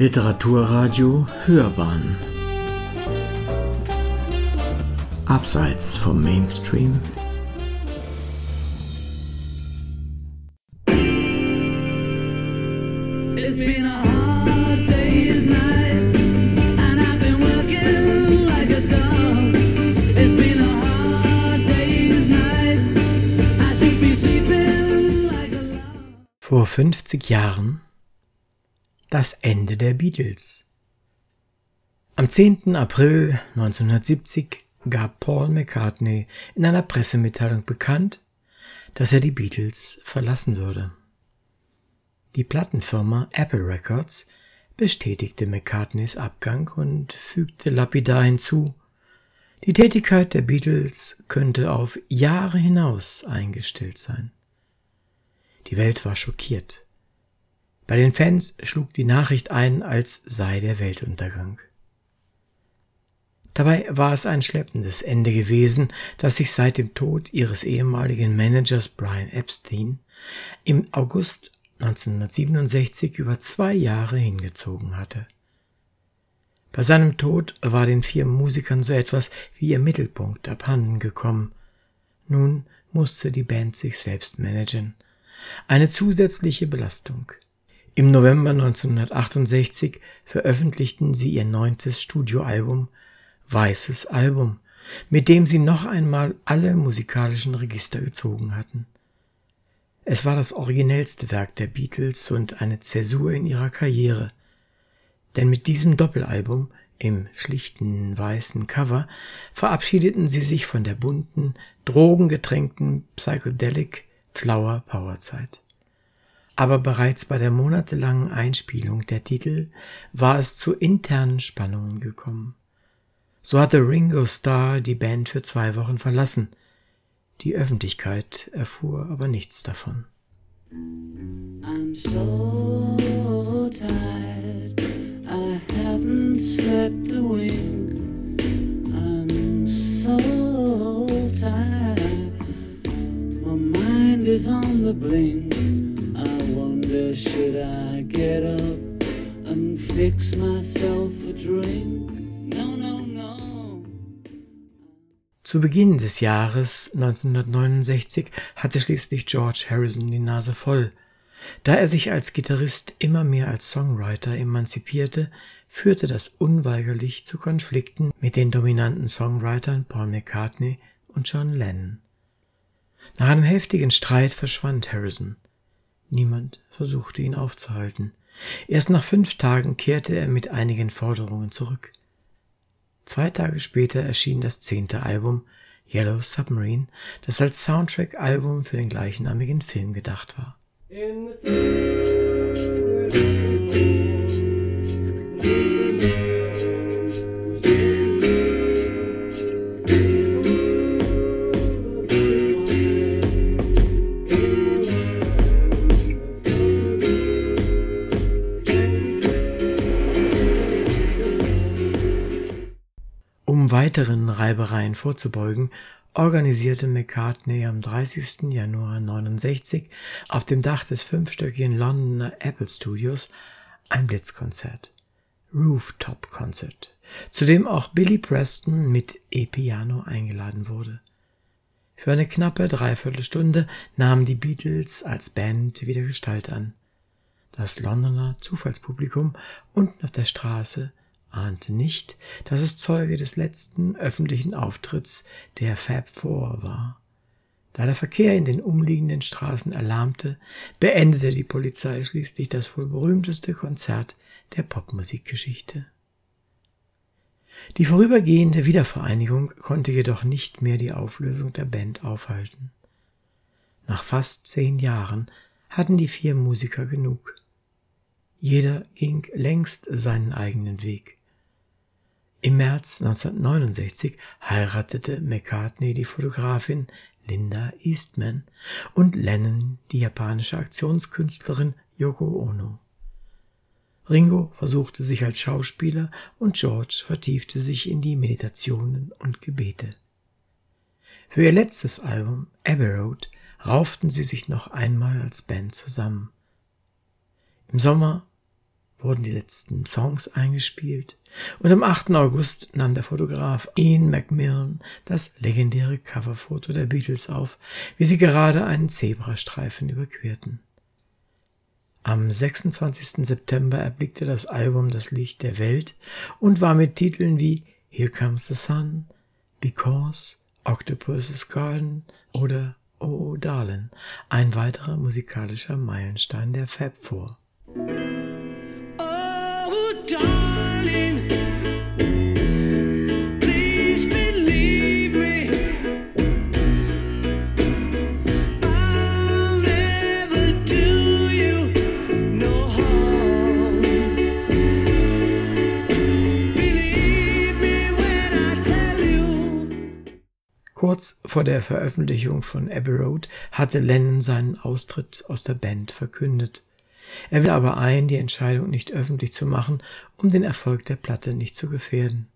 Literaturradio Hörbahn. Abseits vom Mainstream. Vor 50 Jahren das Ende der Beatles. Am 10. April 1970 gab Paul McCartney in einer Pressemitteilung bekannt, dass er die Beatles verlassen würde. Die Plattenfirma Apple Records bestätigte McCartneys Abgang und fügte lapidar hinzu, die Tätigkeit der Beatles könnte auf Jahre hinaus eingestellt sein. Die Welt war schockiert. Bei den Fans schlug die Nachricht ein, als sei der Weltuntergang. Dabei war es ein schleppendes Ende gewesen, das sich seit dem Tod ihres ehemaligen Managers Brian Epstein im August 1967 über zwei Jahre hingezogen hatte. Bei seinem Tod war den vier Musikern so etwas wie ihr Mittelpunkt abhanden gekommen. Nun musste die Band sich selbst managen. Eine zusätzliche Belastung. Im November 1968 veröffentlichten sie ihr neuntes Studioalbum Weißes Album, mit dem sie noch einmal alle musikalischen Register gezogen hatten. Es war das originellste Werk der Beatles und eine Zäsur in ihrer Karriere, denn mit diesem Doppelalbum im schlichten weißen Cover verabschiedeten sie sich von der bunten, drogengetränkten Psychedelic Flower Power Zeit. Aber bereits bei der monatelangen Einspielung der Titel war es zu internen Spannungen gekommen. So hatte Ringo Starr die Band für zwei Wochen verlassen. Die Öffentlichkeit erfuhr aber nichts davon. I'm so tired. I haven't slept Zu Beginn des Jahres 1969 hatte schließlich George Harrison die Nase voll. Da er sich als Gitarrist immer mehr als Songwriter emanzipierte, führte das unweigerlich zu Konflikten mit den dominanten Songwritern Paul McCartney und John Lennon. Nach einem heftigen Streit verschwand Harrison. Niemand versuchte ihn aufzuhalten. Erst nach fünf Tagen kehrte er mit einigen Forderungen zurück. Zwei Tage später erschien das zehnte Album Yellow Submarine, das als Soundtrack-Album für den gleichnamigen Film gedacht war. Weiteren Reibereien vorzubeugen, organisierte McCartney am 30. Januar 1969 auf dem Dach des fünfstöckigen Londoner Apple Studios ein Blitzkonzert, Rooftop Concert, zu dem auch Billy Preston mit E-Piano eingeladen wurde. Für eine knappe Dreiviertelstunde nahmen die Beatles als Band wieder Gestalt an. Das Londoner Zufallspublikum unten auf der Straße ahnte nicht, dass es Zeuge des letzten öffentlichen Auftritts der Fab Four war. Da der Verkehr in den umliegenden Straßen erlahmte, beendete die Polizei schließlich das wohl berühmteste Konzert der Popmusikgeschichte. Die vorübergehende Wiedervereinigung konnte jedoch nicht mehr die Auflösung der Band aufhalten. Nach fast zehn Jahren hatten die vier Musiker genug. Jeder ging längst seinen eigenen Weg. Im März 1969 heiratete McCartney die Fotografin Linda Eastman und Lennon die japanische Aktionskünstlerin Yoko Ono. Ringo versuchte sich als Schauspieler und George vertiefte sich in die Meditationen und Gebete. Für ihr letztes Album Abbey Road rauften sie sich noch einmal als Band zusammen. Im Sommer wurden die letzten Songs eingespielt und am 8. August nahm der Fotograf Ian Macmillan das legendäre Coverfoto der Beatles auf, wie sie gerade einen Zebrastreifen überquerten. Am 26. September erblickte das Album das Licht der Welt und war mit Titeln wie Here Comes the Sun, Because, Octopus's Garden oder Oh, oh Darling ein weiterer musikalischer Meilenstein der Fab Four. Kurz vor der Veröffentlichung von Abbey Road hatte Lennon seinen Austritt aus der Band verkündet. Er will aber ein, die Entscheidung nicht öffentlich zu machen, um den Erfolg der Platte nicht zu gefährden.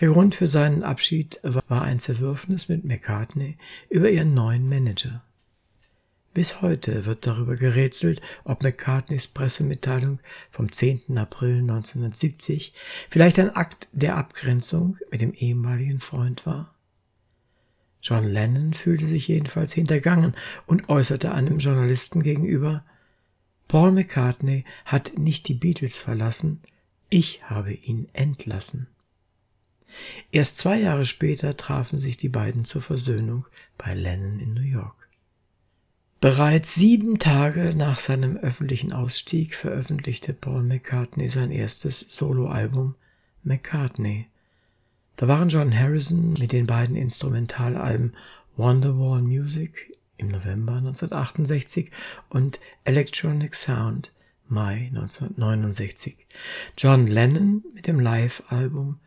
Der Grund für seinen Abschied war ein Zerwürfnis mit McCartney über ihren neuen Manager. Bis heute wird darüber gerätselt, ob McCartneys Pressemitteilung vom 10. April 1970 vielleicht ein Akt der Abgrenzung mit dem ehemaligen Freund war. John Lennon fühlte sich jedenfalls hintergangen und äußerte einem Journalisten gegenüber, Paul McCartney hat nicht die Beatles verlassen, ich habe ihn entlassen. Erst zwei Jahre später trafen sich die beiden zur Versöhnung bei Lennon in New York. Bereits sieben Tage nach seinem öffentlichen Ausstieg veröffentlichte Paul McCartney sein erstes Soloalbum McCartney. Da waren John Harrison mit den beiden Instrumentalalben Wonderwall Music im November 1968 und Electronic Sound Mai 1969, John Lennon mit dem Live-Album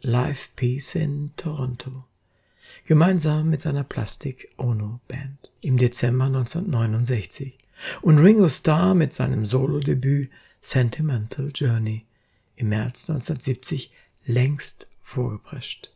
Live Peace in Toronto, gemeinsam mit seiner Plastic Ono Band im Dezember 1969 und Ringo Starr mit seinem Solo-Debüt Sentimental Journey im März 1970 längst vorgeprescht.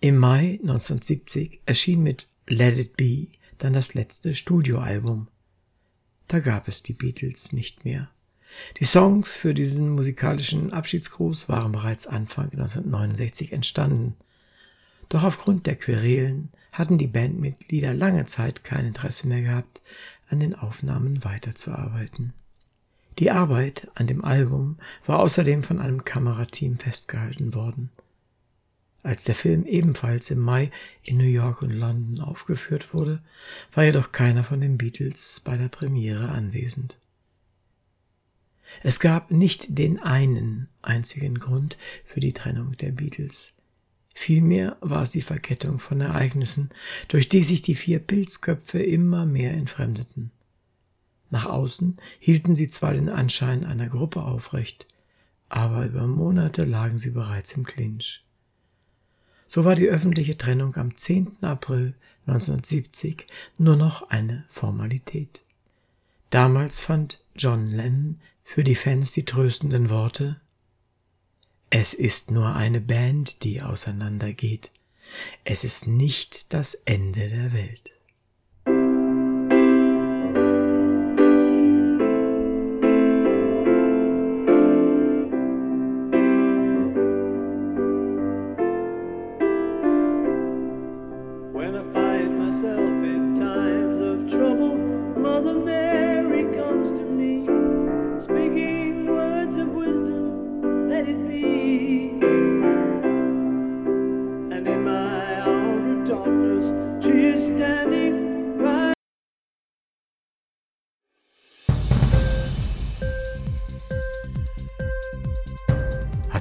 Im Mai 1970 erschien mit Let It Be dann das letzte Studioalbum. Da gab es die Beatles nicht mehr. Die Songs für diesen musikalischen Abschiedsgruß waren bereits Anfang 1969 entstanden. Doch aufgrund der Querelen hatten die Bandmitglieder lange Zeit kein Interesse mehr gehabt, an den Aufnahmen weiterzuarbeiten. Die Arbeit an dem Album war außerdem von einem Kamerateam festgehalten worden. Als der Film ebenfalls im Mai in New York und London aufgeführt wurde, war jedoch keiner von den Beatles bei der Premiere anwesend. Es gab nicht den einen einzigen Grund für die Trennung der Beatles. Vielmehr war es die Verkettung von Ereignissen, durch die sich die vier Pilzköpfe immer mehr entfremdeten. Nach außen hielten sie zwar den Anschein einer Gruppe aufrecht, aber über Monate lagen sie bereits im Clinch. So war die öffentliche Trennung am 10. April 1970 nur noch eine Formalität. Damals fand John Lennon für die Fans die tröstenden Worte Es ist nur eine Band, die auseinandergeht. Es ist nicht das Ende der Welt.